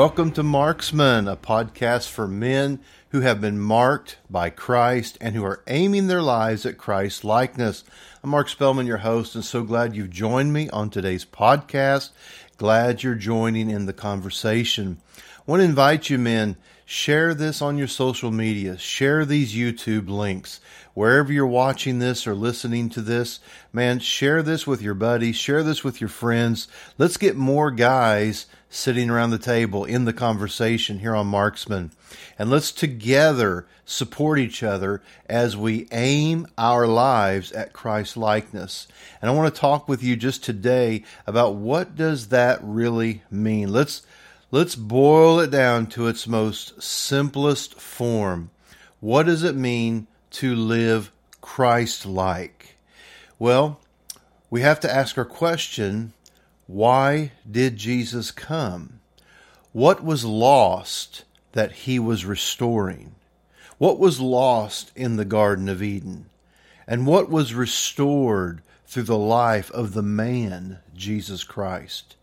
Welcome to Marksman, a podcast for men who have been marked by Christ and who are aiming their lives at Christ's likeness. I'm Mark Spellman, your host, and so glad you've joined me on today's podcast. Glad you're joining in the conversation. I want to invite you, men, share this on your social media, share these YouTube links. Wherever you're watching this or listening to this, man, share this with your buddies, share this with your friends. Let's get more guys sitting around the table in the conversation here on Marksman. And let's together support each other as we aim our lives at Christ likeness. And I want to talk with you just today about what does that really mean? Let's let's boil it down to its most simplest form. What does it mean to live Christ like? Well, we have to ask our question why did Jesus come? What was lost that he was restoring? What was lost in the Garden of Eden? And what was restored through the life of the man, Jesus Christ?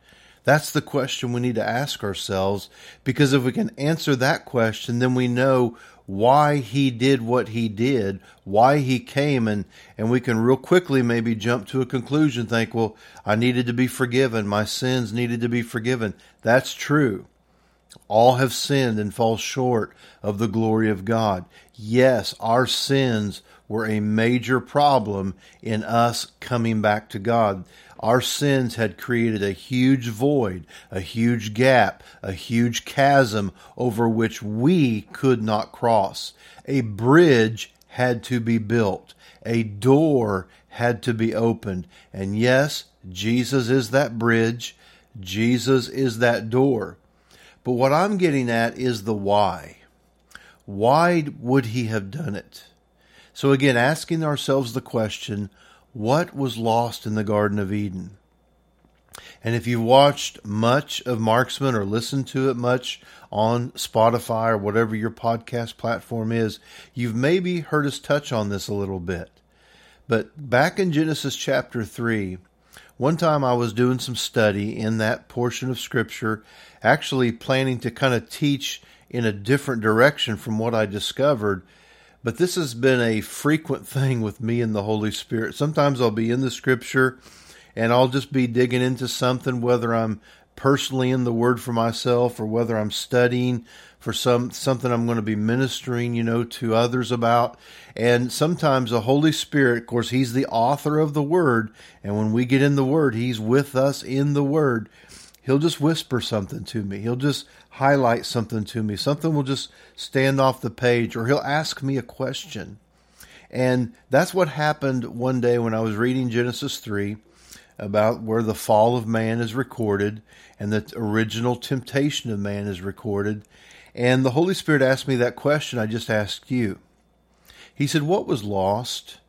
That's the question we need to ask ourselves because if we can answer that question, then we know why he did what he did, why he came, and, and we can real quickly maybe jump to a conclusion, think, well, I needed to be forgiven. My sins needed to be forgiven. That's true. All have sinned and fall short of the glory of God. Yes, our sins were a major problem in us coming back to God. Our sins had created a huge void, a huge gap, a huge chasm over which we could not cross. A bridge had to be built. A door had to be opened. And yes, Jesus is that bridge. Jesus is that door. But what I'm getting at is the why. Why would he have done it? So again, asking ourselves the question, what was lost in the Garden of Eden? And if you've watched much of Marksman or listened to it much on Spotify or whatever your podcast platform is, you've maybe heard us touch on this a little bit. But back in Genesis chapter 3, one time I was doing some study in that portion of Scripture, actually planning to kind of teach in a different direction from what I discovered but this has been a frequent thing with me and the Holy Spirit. Sometimes I'll be in the scripture and I'll just be digging into something, whether I'm personally in the word for myself or whether I'm studying for some something I'm going to be ministering, you know, to others about. And sometimes the Holy Spirit, of course, he's the author of the word, and when we get in the word, he's with us in the word. He'll just whisper something to me. He'll just highlight something to me. Something will just stand off the page, or he'll ask me a question. And that's what happened one day when I was reading Genesis 3 about where the fall of man is recorded and the original temptation of man is recorded. And the Holy Spirit asked me that question I just asked you. He said, What was lost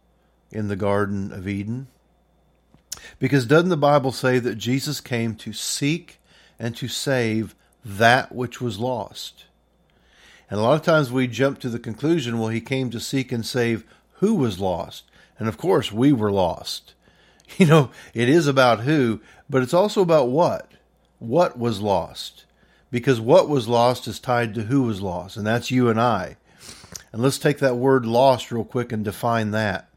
in the Garden of Eden? Because doesn't the Bible say that Jesus came to seek and to save that which was lost? And a lot of times we jump to the conclusion, well, he came to seek and save who was lost. And of course, we were lost. You know, it is about who, but it's also about what. What was lost? Because what was lost is tied to who was lost, and that's you and I. And let's take that word lost real quick and define that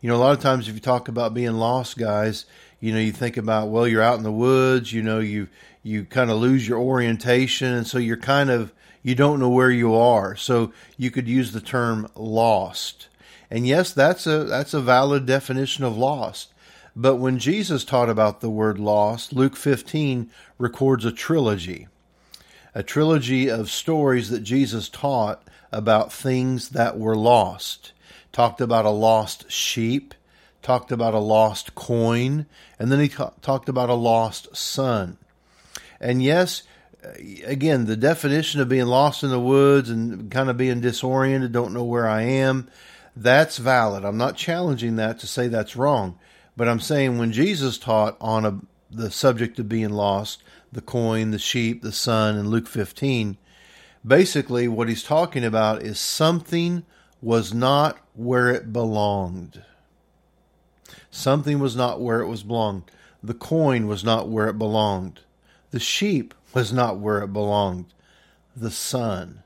you know, a lot of times if you talk about being lost, guys, you know, you think about, well, you're out in the woods, you know, you, you kind of lose your orientation. And so you're kind of, you don't know where you are. So you could use the term lost. And yes, that's a, that's a valid definition of lost. But when Jesus taught about the word lost, Luke 15 records a trilogy, a trilogy of stories that Jesus taught about things that were lost talked about a lost sheep, talked about a lost coin, and then he ta- talked about a lost son. And yes, uh, again, the definition of being lost in the woods and kind of being disoriented, don't know where I am, that's valid. I'm not challenging that to say that's wrong. But I'm saying when Jesus taught on a, the subject of being lost, the coin, the sheep, the son, in Luke 15, basically what he's talking about is something was not where it belonged. Something was not where it was belonged. The coin was not where it belonged. The sheep was not where it belonged. The Son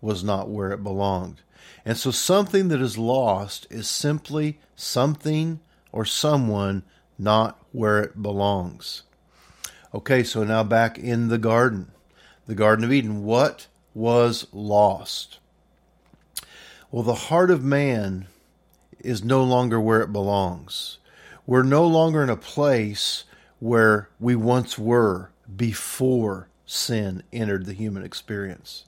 was not where it belonged. And so something that is lost is simply something or someone not where it belongs. Okay, so now back in the garden, the Garden of Eden. What was lost? Well, the heart of man is no longer where it belongs. We're no longer in a place where we once were before sin entered the human experience.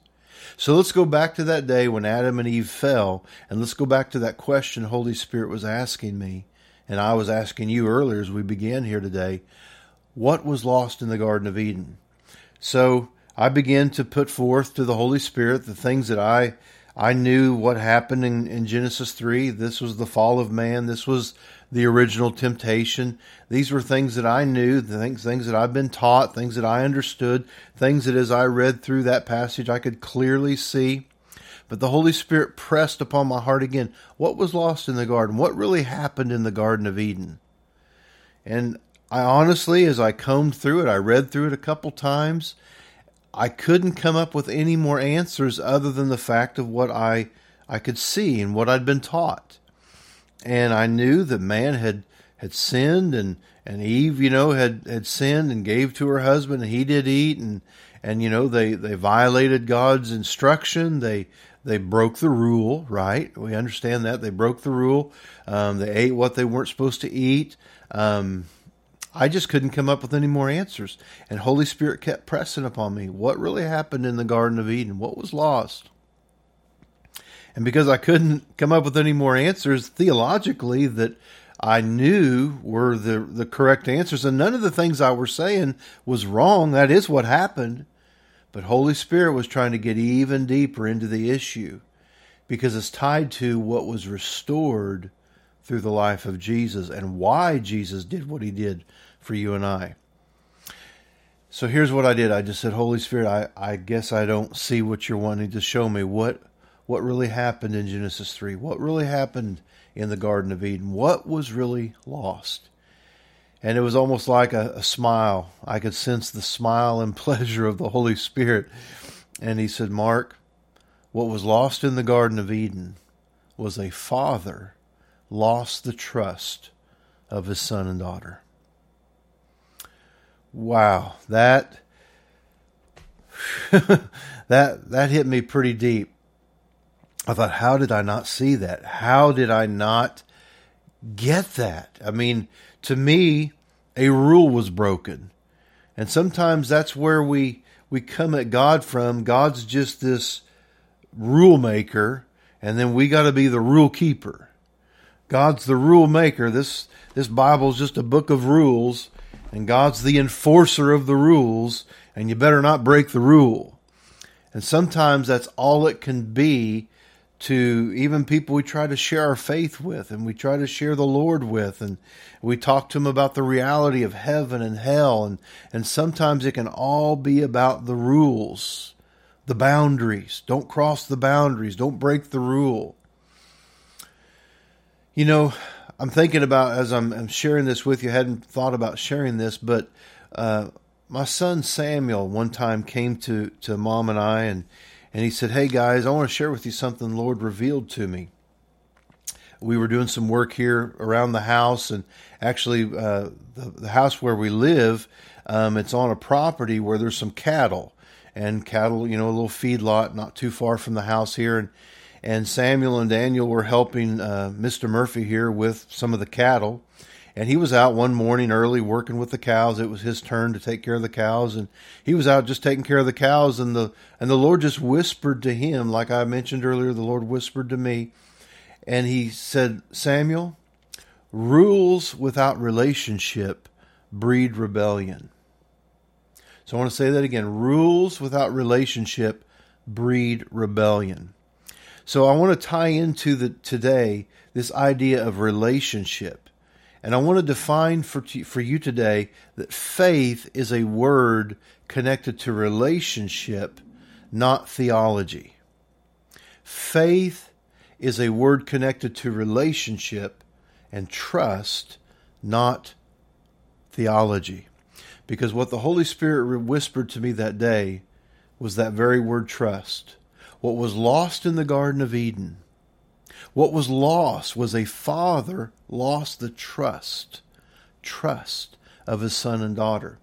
So let's go back to that day when Adam and Eve fell, and let's go back to that question Holy Spirit was asking me, and I was asking you earlier as we began here today. What was lost in the Garden of Eden? So I began to put forth to the Holy Spirit the things that I I knew what happened in, in Genesis 3. This was the fall of man. This was the original temptation. These were things that I knew, things, things that I've been taught, things that I understood, things that as I read through that passage I could clearly see. But the Holy Spirit pressed upon my heart again what was lost in the garden? What really happened in the Garden of Eden? And I honestly, as I combed through it, I read through it a couple times, I couldn't come up with any more answers other than the fact of what I I could see and what I'd been taught. And I knew that man had had sinned and and Eve, you know, had had sinned and gave to her husband and he did eat and and you know they they violated God's instruction. They they broke the rule, right? We understand that they broke the rule. Um, they ate what they weren't supposed to eat. Um, I just couldn't come up with any more answers. And Holy Spirit kept pressing upon me. What really happened in the Garden of Eden? What was lost? And because I couldn't come up with any more answers theologically that I knew were the, the correct answers, and none of the things I were saying was wrong. That is what happened. But Holy Spirit was trying to get even deeper into the issue because it's tied to what was restored through the life of Jesus and why Jesus did what he did for you and I. So here's what I did. I just said, Holy Spirit, I, I guess I don't see what you're wanting to show me. What what really happened in Genesis 3? What really happened in the Garden of Eden? What was really lost? And it was almost like a, a smile. I could sense the smile and pleasure of the Holy Spirit. And he said, Mark, what was lost in the Garden of Eden was a father lost the trust of his son and daughter. Wow, that that that hit me pretty deep. I thought, how did I not see that? How did I not get that? I mean, to me, a rule was broken. And sometimes that's where we we come at God from. God's just this rule maker, and then we got to be the rule keeper. God's the rule maker. This this Bible is just a book of rules, and God's the enforcer of the rules, and you better not break the rule. And sometimes that's all it can be to even people we try to share our faith with and we try to share the Lord with and we talk to them about the reality of heaven and hell and and sometimes it can all be about the rules the boundaries don't cross the boundaries don't break the rule you know I'm thinking about as I'm, I'm, sharing this with you. I hadn't thought about sharing this, but uh, my son Samuel one time came to to mom and I, and and he said, "Hey guys, I want to share with you something the Lord revealed to me." We were doing some work here around the house, and actually, uh, the, the, house where we live, um, it's on a property where there's some cattle, and cattle, you know, a little feed lot not too far from the house here, and and Samuel and Daniel were helping uh, Mr. Murphy here with some of the cattle. And he was out one morning early working with the cows. It was his turn to take care of the cows, and he was out just taking care of the cows. And the and the Lord just whispered to him, like I mentioned earlier. The Lord whispered to me, and He said, "Samuel, rules without relationship breed rebellion." So I want to say that again: rules without relationship breed rebellion. So I want to tie into the today this idea of relationship. And I want to define for, for you today that faith is a word connected to relationship, not theology. Faith is a word connected to relationship and trust, not theology. Because what the Holy Spirit whispered to me that day was that very word trust. What was lost in the Garden of Eden, what was lost was a father lost the trust, trust of his son and daughter.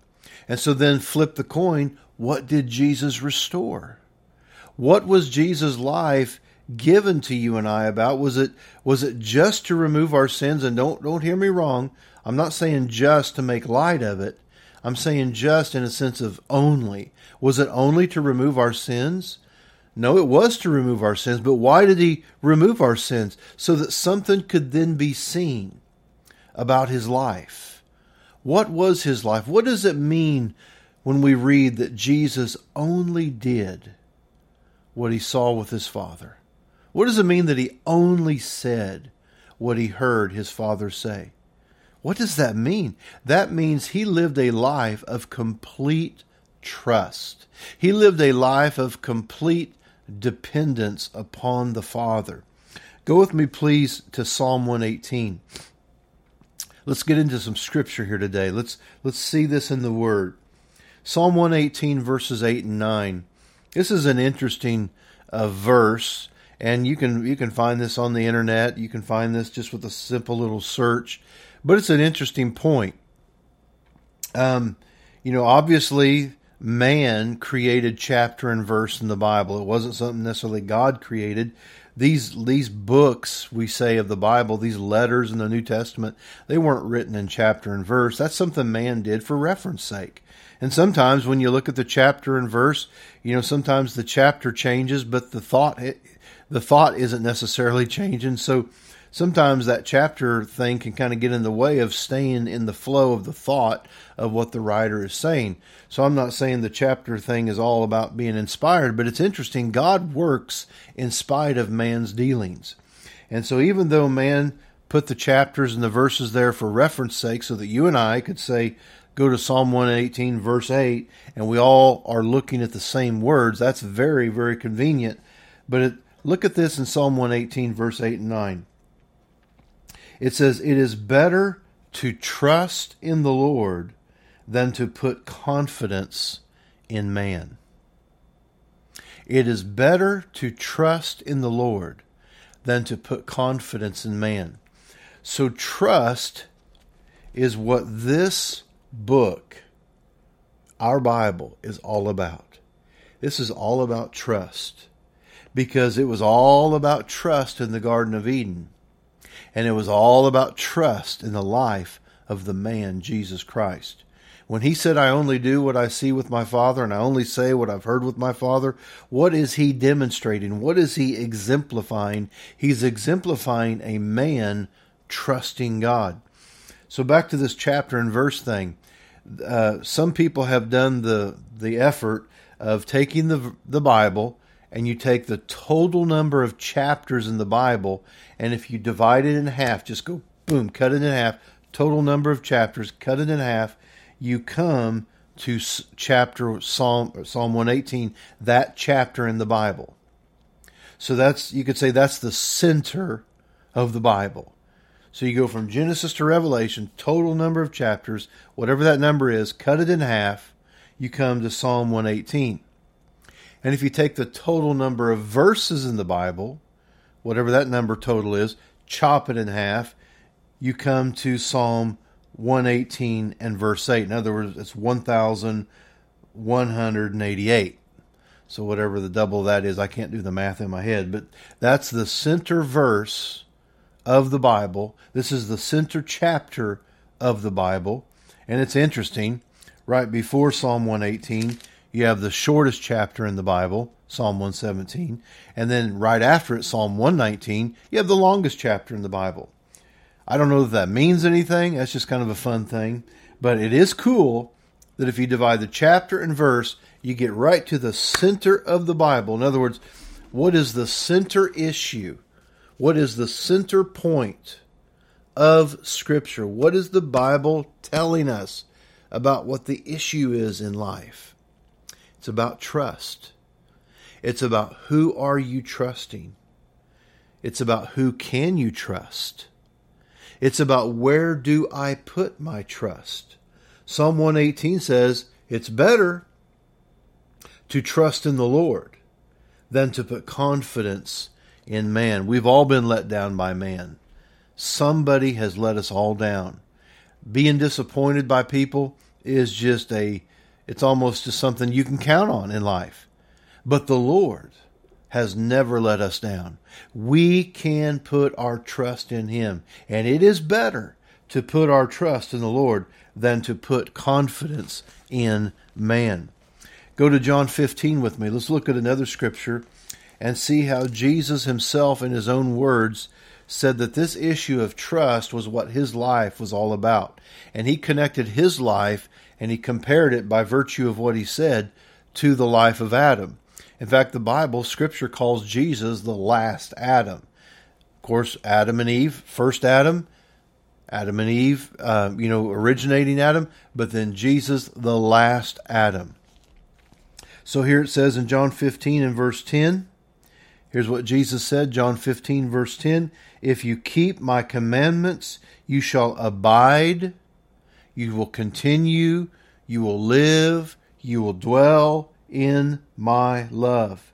And so then flip the coin, what did Jesus restore? What was Jesus' life given to you and I about? Was it was it just to remove our sins? And don't don't hear me wrong. I'm not saying just to make light of it. I'm saying just in a sense of only. Was it only to remove our sins? No, it was to remove our sins, but why did he remove our sins? So that something could then be seen about his life. What was his life? What does it mean when we read that Jesus only did what he saw with his Father? What does it mean that he only said what he heard his Father say? What does that mean? That means he lived a life of complete trust. He lived a life of complete dependence upon the Father. Go with me, please, to Psalm 118. Let's get into some scripture here today. Let's let's see this in the Word. Psalm 118, verses 8 and 9. This is an interesting uh, verse and you can you can find this on the internet. You can find this just with a simple little search, but it's an interesting point. Um, you know, obviously, man created chapter and verse in the Bible. It wasn't something necessarily God created. These these books we say of the Bible, these letters in the New Testament, they weren't written in chapter and verse. That's something man did for reference sake. And sometimes when you look at the chapter and verse, you know, sometimes the chapter changes, but the thought the thought isn't necessarily changing. So sometimes that chapter thing can kind of get in the way of staying in the flow of the thought of what the writer is saying. So I'm not saying the chapter thing is all about being inspired, but it's interesting. God works in spite of man's dealings. And so even though man put the chapters and the verses there for reference sake so that you and I could say, go to Psalm 118, verse 8, and we all are looking at the same words, that's very, very convenient. But it, Look at this in Psalm 118, verse 8 and 9. It says, It is better to trust in the Lord than to put confidence in man. It is better to trust in the Lord than to put confidence in man. So, trust is what this book, our Bible, is all about. This is all about trust because it was all about trust in the Garden of Eden. And it was all about trust in the life of the man, Jesus Christ. When he said, I only do what I see with my Father and I only say what I've heard with my Father, what is he demonstrating? What is he exemplifying? He's exemplifying a man trusting God. So back to this chapter and verse thing. Uh, some people have done the the effort of taking the the Bible and you take the total number of chapters in the Bible, and if you divide it in half, just go boom, cut it in half, total number of chapters, cut it in half, you come to chapter Psalm Psalm 118, that chapter in the Bible. So that's you could say that's the center of the Bible. So you go from Genesis to Revelation, total number of chapters, whatever that number is, cut it in half, you come to Psalm 118. And if you take the total number of verses in the Bible, whatever that number total is, chop it in half, you come to Psalm 118 and verse 8. In other words, it's 1,188. So whatever the double that is, I can't do the math in my head, but that's the center verse of the Bible. This is the center chapter of the Bible. And it's interesting, right before Psalm 118, you have the shortest chapter in the Bible, Psalm 117, and then right after it, Psalm 119, you have the longest chapter in the Bible. I don't know if that means anything. That's just kind of a fun thing. But it is cool that if you divide the chapter and verse, you get right to the center of the Bible. In other words, what is the center issue? What is the center point of Scripture? What is the Bible telling us about what the issue is in life? It's about trust. It's about who are you trusting? It's about who can you trust? It's about where do I put my trust? Psalm 118 says, It's better to trust in the Lord than to put confidence in man. We've all been let down by man. Somebody has let us all down. Being disappointed by people is just a, it's almost just something you can count on in life. But the Lord has never let us down. We can put our trust in Him. And it is better to put our trust in the Lord than to put confidence in man. Go to John 15 with me. Let's look at another scripture and see how Jesus himself, in his own words, said that this issue of trust was what his life was all about. And he connected his life and he compared it by virtue of what he said to the life of Adam. In fact, the Bible, Scripture calls Jesus the last Adam. Of course, Adam and Eve, first Adam, Adam and Eve, uh, you know, originating Adam, but then Jesus, the last Adam. So here it says in John 15 and verse 10, here's what Jesus said, John 15, verse 10 If you keep my commandments, you shall abide, you will continue, you will live, you will dwell in my love.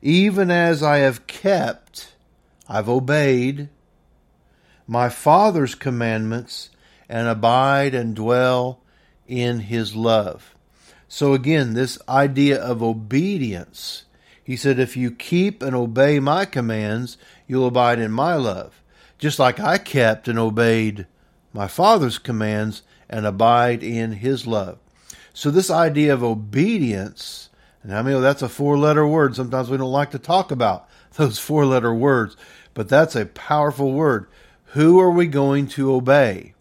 Even as I have kept, I've obeyed my Father's commandments and abide and dwell in his love. So again, this idea of obedience. He said, if you keep and obey my commands, you'll abide in my love. Just like I kept and obeyed my Father's commands and abide in his love. So this idea of obedience, and I mean that's a four letter word. Sometimes we don't like to talk about those four letter words, but that's a powerful word. Who are we going to obey?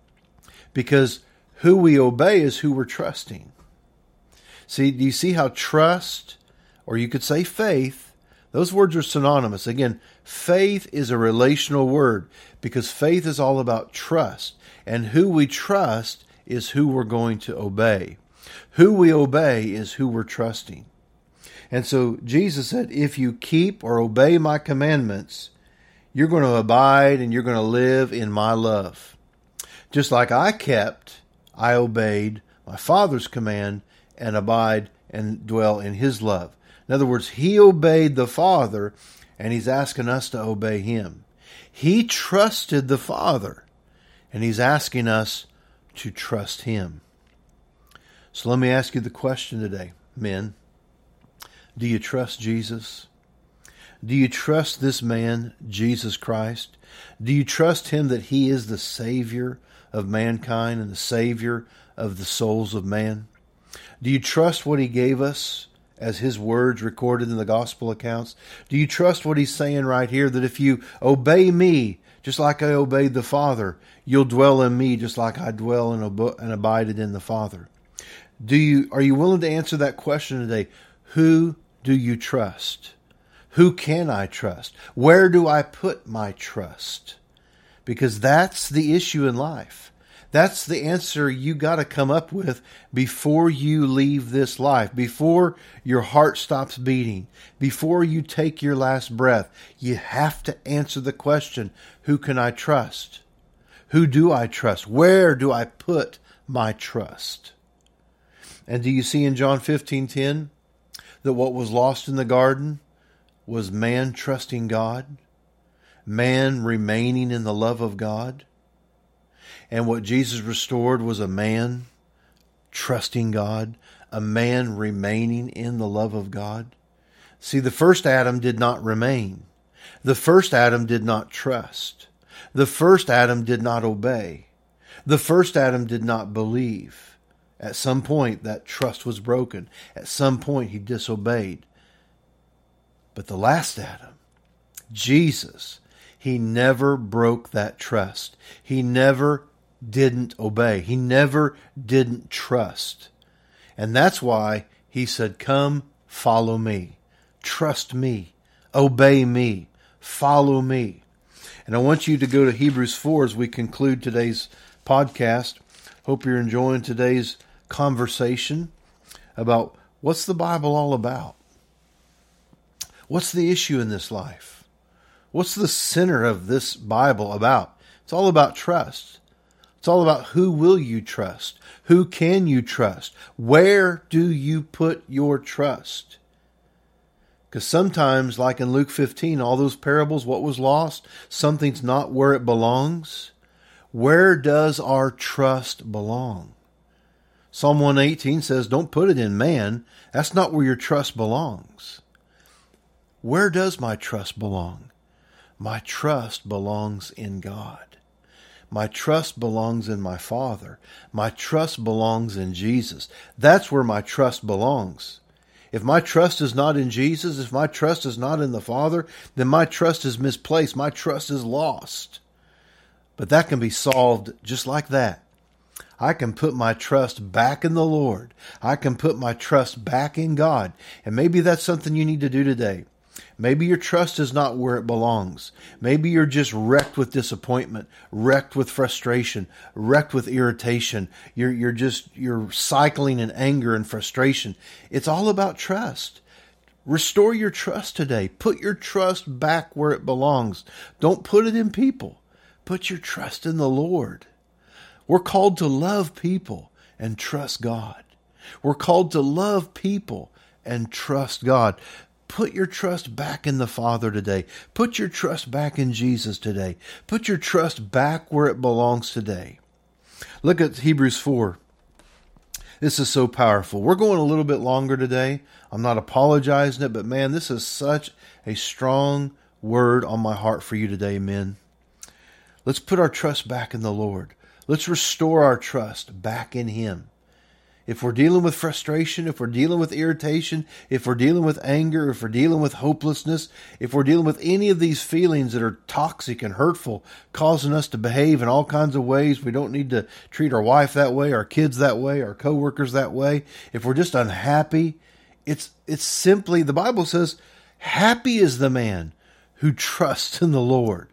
Because who we obey is who we're trusting. See, do you see how trust, or you could say faith, those words are synonymous. Again, faith is a relational word because faith is all about trust. And who we trust is who we're going to obey. Who we obey is who we're trusting. And so Jesus said, If you keep or obey my commandments, you're going to abide and you're going to live in my love. Just like I kept, I obeyed my Father's command and abide and dwell in his love. In other words, he obeyed the Father and he's asking us to obey him. He trusted the Father and he's asking us to trust him. So let me ask you the question today, men. Do you trust Jesus? Do you trust this man, Jesus Christ? Do you trust him that he is the Savior of mankind and the Savior of the souls of man? Do you trust what he gave us as his words recorded in the gospel accounts? Do you trust what he's saying right here that if you obey me, just like I obeyed the Father, you'll dwell in me just like I dwell and, ab- and abided in the Father? Do you are you willing to answer that question today? Who do you trust? Who can I trust? Where do I put my trust? Because that's the issue in life. That's the answer you got to come up with before you leave this life, before your heart stops beating, before you take your last breath. You have to answer the question Who can I trust? Who do I trust? Where do I put my trust? And do you see in John 15:10 that what was lost in the garden was man trusting God, man remaining in the love of God. And what Jesus restored was a man trusting God, a man remaining in the love of God. See, the first Adam did not remain. The first Adam did not trust. The first Adam did not obey. The first Adam did not believe. At some point, that trust was broken. At some point, he disobeyed. But the last Adam, Jesus, he never broke that trust. He never didn't obey. He never didn't trust. And that's why he said, Come, follow me. Trust me. Obey me. Follow me. And I want you to go to Hebrews 4 as we conclude today's podcast. Hope you're enjoying today's conversation about what's the Bible all about? What's the issue in this life? What's the center of this Bible about? It's all about trust. It's all about who will you trust? Who can you trust? Where do you put your trust? Because sometimes, like in Luke 15, all those parables, what was lost? Something's not where it belongs. Where does our trust belong? Psalm 118 says, Don't put it in man. That's not where your trust belongs. Where does my trust belong? My trust belongs in God. My trust belongs in my Father. My trust belongs in Jesus. That's where my trust belongs. If my trust is not in Jesus, if my trust is not in the Father, then my trust is misplaced. My trust is lost. But that can be solved just like that. I can put my trust back in the Lord. I can put my trust back in God. And maybe that's something you need to do today. Maybe your trust is not where it belongs. Maybe you're just wrecked with disappointment, wrecked with frustration, wrecked with irritation. You're, you're just, you're cycling in anger and frustration. It's all about trust. Restore your trust today. Put your trust back where it belongs. Don't put it in people. Put your trust in the Lord. We're called to love people and trust God. We're called to love people and trust God. Put your trust back in the Father today. Put your trust back in Jesus today. Put your trust back where it belongs today. Look at Hebrews 4. This is so powerful. We're going a little bit longer today. I'm not apologizing it, but man, this is such a strong word on my heart for you today, men. Let's put our trust back in the Lord. Let's restore our trust back in Him if we're dealing with frustration, if we're dealing with irritation, if we're dealing with anger, if we're dealing with hopelessness, if we're dealing with any of these feelings that are toxic and hurtful, causing us to behave in all kinds of ways, we don't need to treat our wife that way, our kids that way, our coworkers that way. If we're just unhappy, it's it's simply the Bible says, "Happy is the man who trusts in the Lord."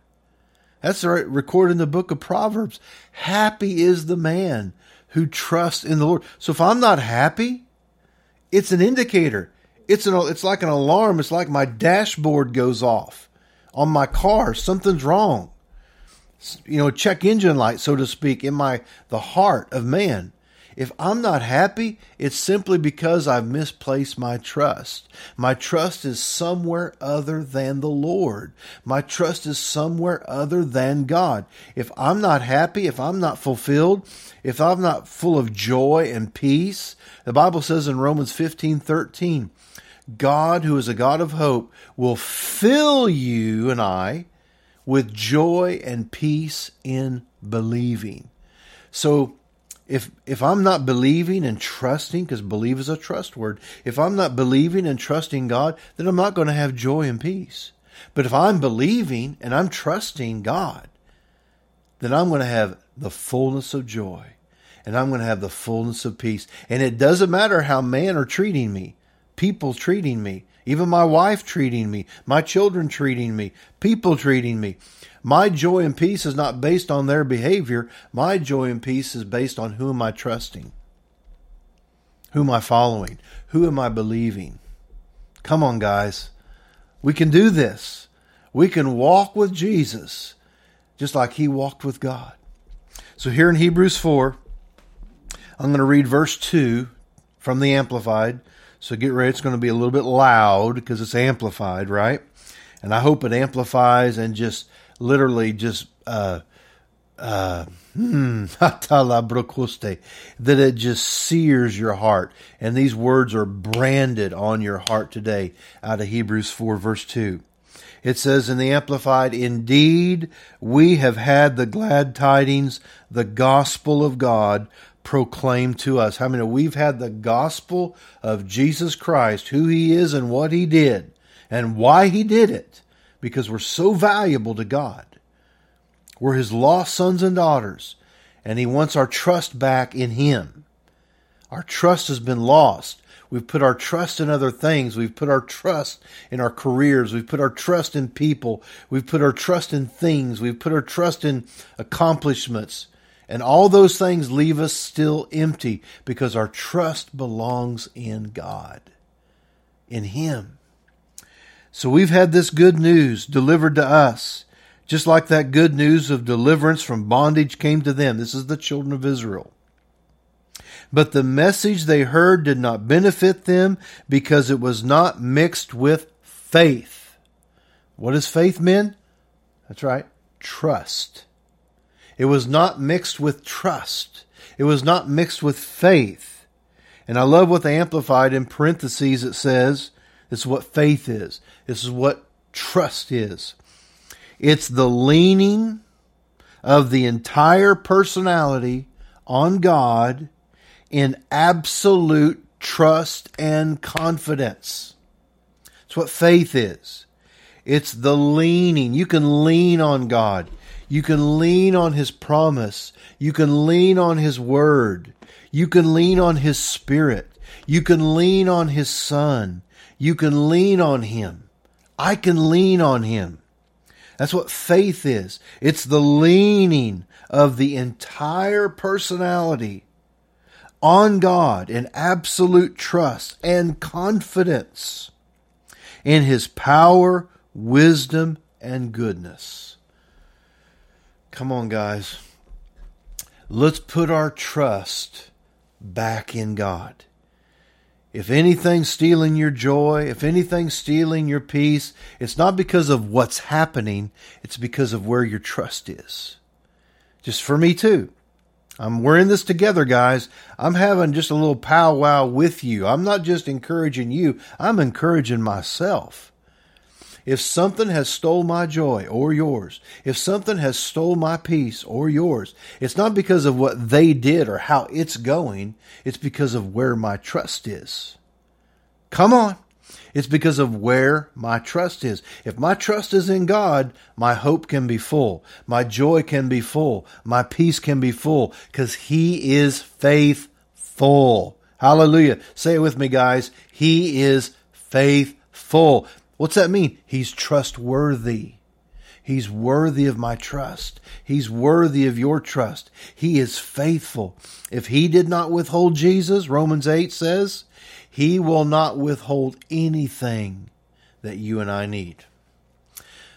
That's right, recorded in the book of Proverbs. Happy is the man who trust in the Lord. So if I'm not happy, it's an indicator. It's an it's like an alarm. It's like my dashboard goes off on my car. Something's wrong. You know, check engine light, so to speak, in my the heart of man. If I'm not happy, it's simply because I've misplaced my trust. My trust is somewhere other than the Lord. My trust is somewhere other than God. If I'm not happy, if I'm not fulfilled, if I'm not full of joy and peace, the Bible says in Romans 15 13, God, who is a God of hope, will fill you and I with joy and peace in believing. So if if I'm not believing and trusting, because believe is a trust word, if I'm not believing and trusting God, then I'm not going to have joy and peace. But if I'm believing and I'm trusting God, then I'm going to have the fullness of joy and I'm going to have the fullness of peace. And it doesn't matter how men are treating me, people treating me, even my wife treating me, my children treating me, people treating me. My joy and peace is not based on their behavior. My joy and peace is based on who am I trusting? Who am I following? Who am I believing? Come on, guys. We can do this. We can walk with Jesus just like he walked with God. So here in Hebrews 4, I'm going to read verse 2 from the Amplified. So get ready. It's going to be a little bit loud because it's amplified, right? And I hope it amplifies and just literally just uh, uh, hmm, that it just sears your heart. And these words are branded on your heart today out of Hebrews 4, verse 2. It says in the Amplified, Indeed, we have had the glad tidings, the gospel of God proclaimed to us. How many we've had the gospel of Jesus Christ, who he is and what he did, and why he did it because we're so valuable to God. We're His lost sons and daughters, and He wants our trust back in Him. Our trust has been lost. We've put our trust in other things. We've put our trust in our careers. We've put our trust in people. We've put our trust in things. We've put our trust in accomplishments. And all those things leave us still empty because our trust belongs in God, in Him. So we've had this good news delivered to us. just like that good news of deliverance from bondage came to them. This is the children of Israel. But the message they heard did not benefit them because it was not mixed with faith. What is faith, men? That's right, trust. It was not mixed with trust. It was not mixed with faith. And I love what they amplified in parentheses. It says, this is what faith is. This is what trust is. It's the leaning of the entire personality on God in absolute trust and confidence. It's what faith is. It's the leaning. You can lean on God. You can lean on His promise. You can lean on His word. You can lean on His Spirit. You can lean on His Son. You can lean on Him. I can lean on Him. That's what faith is. It's the leaning of the entire personality on God in absolute trust and confidence in His power, wisdom, and goodness. Come on, guys. Let's put our trust back in God. If anything's stealing your joy, if anything's stealing your peace, it's not because of what's happening, it's because of where your trust is. Just for me too. I'm we're in this together, guys. I'm having just a little powwow with you. I'm not just encouraging you, I'm encouraging myself. If something has stole my joy or yours, if something has stole my peace or yours, it's not because of what they did or how it's going. It's because of where my trust is. Come on. It's because of where my trust is. If my trust is in God, my hope can be full. My joy can be full. My peace can be full because He is faithful. Hallelujah. Say it with me, guys. He is faithful. What's that mean? He's trustworthy. He's worthy of my trust. He's worthy of your trust. He is faithful. If he did not withhold Jesus, Romans 8 says, he will not withhold anything that you and I need.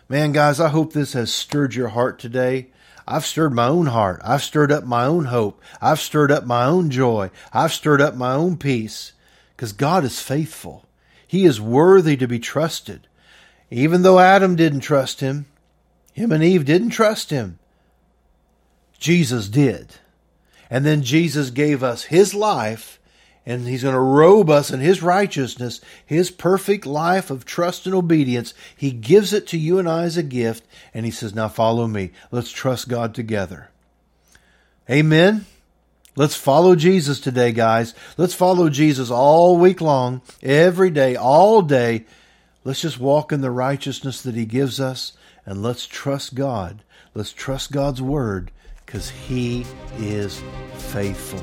Man, guys, I hope this has stirred your heart today. I've stirred my own heart. I've stirred up my own hope. I've stirred up my own joy. I've stirred up my own peace because God is faithful. He is worthy to be trusted. Even though Adam didn't trust him, him and Eve didn't trust him, Jesus did. And then Jesus gave us his life, and he's going to robe us in his righteousness, his perfect life of trust and obedience. He gives it to you and I as a gift, and he says, Now follow me. Let's trust God together. Amen. Let's follow Jesus today, guys. Let's follow Jesus all week long, every day, all day. Let's just walk in the righteousness that He gives us and let's trust God. Let's trust God's Word because He is faithful.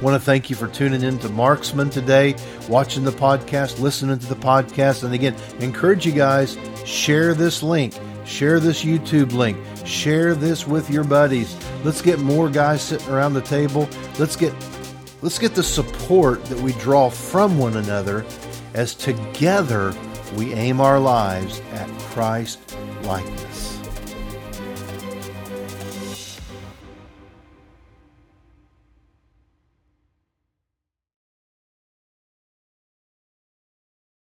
I want to thank you for tuning in to Marksman today, watching the podcast, listening to the podcast. And again, encourage you guys, share this link, share this YouTube link, share this with your buddies Let's get more guys sitting around the table. Let's get let's get the support that we draw from one another as together we aim our lives at Christ likeness.